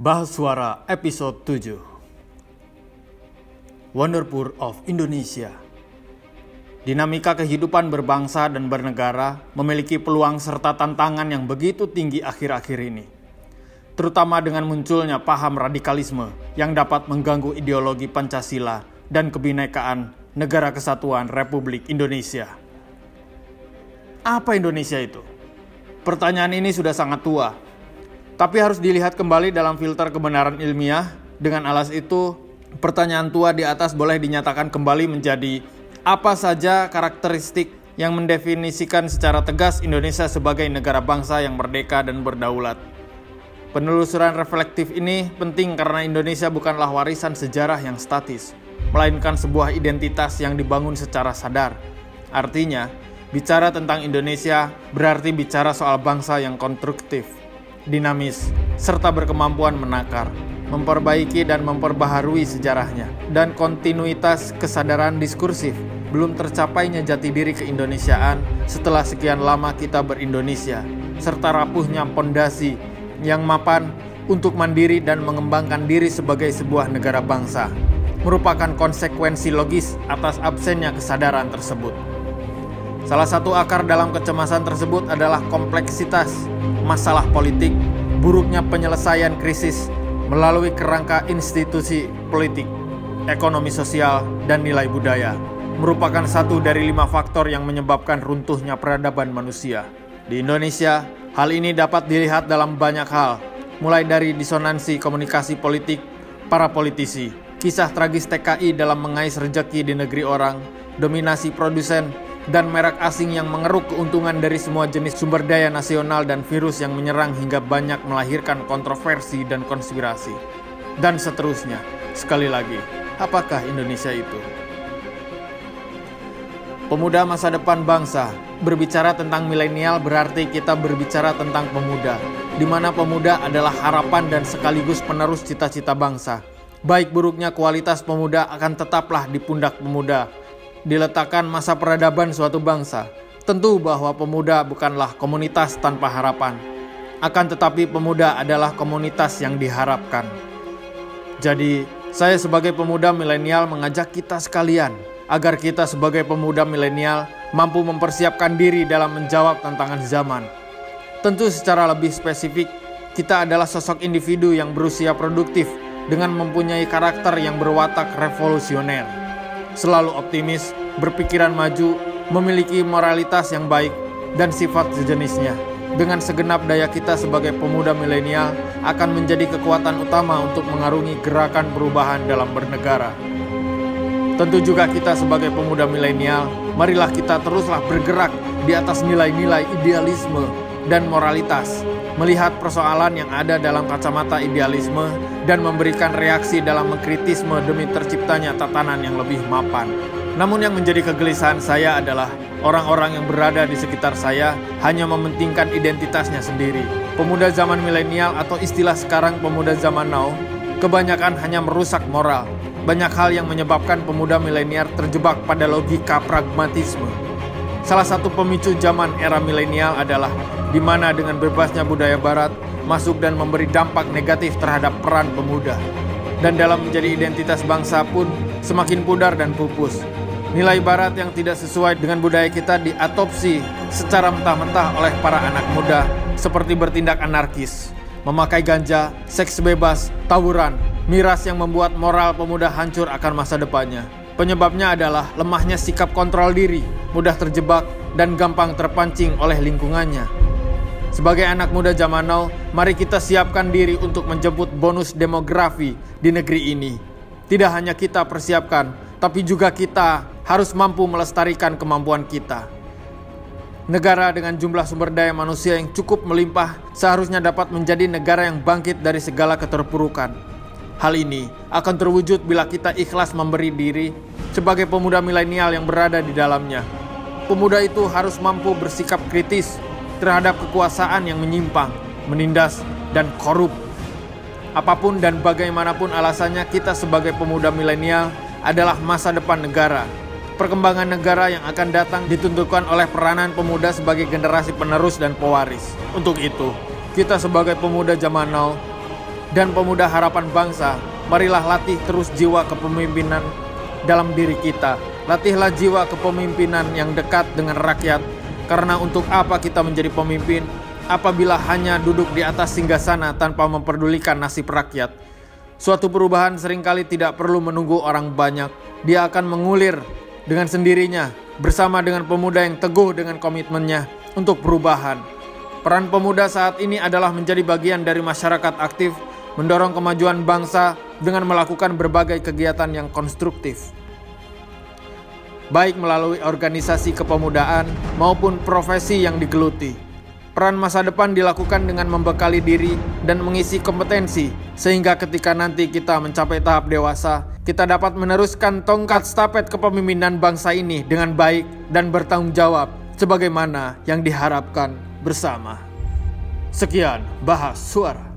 Bahas Suara episode 7 Wonderful of Indonesia Dinamika kehidupan berbangsa dan bernegara memiliki peluang serta tantangan yang begitu tinggi akhir-akhir ini. Terutama dengan munculnya paham radikalisme yang dapat mengganggu ideologi Pancasila dan kebinekaan negara kesatuan Republik Indonesia. Apa Indonesia itu? Pertanyaan ini sudah sangat tua, tapi harus dilihat kembali dalam filter kebenaran ilmiah. Dengan alas itu, pertanyaan tua di atas boleh dinyatakan kembali menjadi apa saja karakteristik yang mendefinisikan secara tegas Indonesia sebagai negara bangsa yang merdeka dan berdaulat. Penelusuran reflektif ini penting karena Indonesia bukanlah warisan sejarah yang statis, melainkan sebuah identitas yang dibangun secara sadar. Artinya, bicara tentang Indonesia berarti bicara soal bangsa yang konstruktif, dinamis, serta berkemampuan menakar memperbaiki dan memperbaharui sejarahnya, dan kontinuitas kesadaran diskursif belum tercapainya jati diri keindonesiaan setelah sekian lama kita berindonesia, serta rapuhnya pondasi yang mapan untuk mandiri dan mengembangkan diri sebagai sebuah negara bangsa, merupakan konsekuensi logis atas absennya kesadaran tersebut. Salah satu akar dalam kecemasan tersebut adalah kompleksitas masalah politik, buruknya penyelesaian krisis melalui kerangka institusi politik, ekonomi sosial, dan nilai budaya, merupakan satu dari lima faktor yang menyebabkan runtuhnya peradaban manusia. Di Indonesia, hal ini dapat dilihat dalam banyak hal, mulai dari disonansi komunikasi politik, para politisi, kisah tragis TKI dalam mengais rejeki di negeri orang, dominasi produsen, dan merek asing yang mengeruk keuntungan dari semua jenis sumber daya nasional dan virus yang menyerang hingga banyak melahirkan kontroversi dan konspirasi. Dan seterusnya. Sekali lagi, apakah Indonesia itu? Pemuda masa depan bangsa, berbicara tentang milenial berarti kita berbicara tentang pemuda, di mana pemuda adalah harapan dan sekaligus penerus cita-cita bangsa. Baik buruknya kualitas pemuda akan tetaplah di pundak pemuda, diletakkan masa peradaban suatu bangsa, tentu bahwa pemuda bukanlah komunitas tanpa harapan. Akan tetapi pemuda adalah komunitas yang diharapkan. Jadi, saya sebagai pemuda milenial mengajak kita sekalian agar kita sebagai pemuda milenial mampu mempersiapkan diri dalam menjawab tantangan zaman. Tentu secara lebih spesifik, kita adalah sosok individu yang berusia produktif dengan mempunyai karakter yang berwatak revolusioner selalu optimis, berpikiran maju, memiliki moralitas yang baik, dan sifat sejenisnya. Dengan segenap daya kita sebagai pemuda milenial akan menjadi kekuatan utama untuk mengarungi gerakan perubahan dalam bernegara. Tentu juga kita sebagai pemuda milenial, marilah kita teruslah bergerak di atas nilai-nilai idealisme dan moralitas, melihat persoalan yang ada dalam kacamata idealisme dan memberikan reaksi dalam mengkritisme demi terciptanya tatanan yang lebih mapan. Namun yang menjadi kegelisahan saya adalah orang-orang yang berada di sekitar saya hanya mementingkan identitasnya sendiri. Pemuda zaman milenial atau istilah sekarang pemuda zaman now, kebanyakan hanya merusak moral. Banyak hal yang menyebabkan pemuda milenial terjebak pada logika pragmatisme. Salah satu pemicu zaman era milenial adalah di mana dengan bebasnya budaya barat, masuk dan memberi dampak negatif terhadap peran pemuda. Dan dalam menjadi identitas bangsa pun semakin pudar dan pupus. Nilai barat yang tidak sesuai dengan budaya kita diatopsi secara mentah-mentah oleh para anak muda seperti bertindak anarkis, memakai ganja, seks bebas, tawuran, miras yang membuat moral pemuda hancur akan masa depannya. Penyebabnya adalah lemahnya sikap kontrol diri, mudah terjebak, dan gampang terpancing oleh lingkungannya. Sebagai anak muda zaman now, mari kita siapkan diri untuk menjemput bonus demografi di negeri ini. Tidak hanya kita persiapkan, tapi juga kita harus mampu melestarikan kemampuan kita. Negara dengan jumlah sumber daya manusia yang cukup melimpah seharusnya dapat menjadi negara yang bangkit dari segala keterpurukan. Hal ini akan terwujud bila kita ikhlas memberi diri sebagai pemuda milenial yang berada di dalamnya. Pemuda itu harus mampu bersikap kritis terhadap kekuasaan yang menyimpang, menindas, dan korup. Apa pun dan bagaimanapun alasannya, kita sebagai pemuda milenial adalah masa depan negara. Perkembangan negara yang akan datang ditentukan oleh peranan pemuda sebagai generasi penerus dan pewaris. Untuk itu, kita sebagai pemuda zaman now dan pemuda harapan bangsa, marilah latih terus jiwa kepemimpinan dalam diri kita. Latihlah jiwa kepemimpinan yang dekat dengan rakyat, karena untuk apa kita menjadi pemimpin apabila hanya duduk di atas singgasana tanpa memperdulikan nasib rakyat. Suatu perubahan sering kali tidak perlu menunggu orang banyak. Dia akan mengulir dengan sendirinya bersama dengan pemuda yang teguh dengan komitmennya untuk perubahan. Peran pemuda saat ini adalah menjadi bagian dari masyarakat aktif, mendorong kemajuan bangsa dengan melakukan berbagai kegiatan yang konstruktif. Baik melalui organisasi kepemudaan maupun profesi yang digeluti. Peran masa depan dilakukan dengan membekali diri dan mengisi kompetensi, sehingga ketika nanti kita mencapai tahap dewasa, kita dapat meneruskan tongkat stafet kepemimpinan bangsa ini dengan baik dan bertanggung jawab, sebagaimana yang diharapkan bersama. Sekian, bahas suara.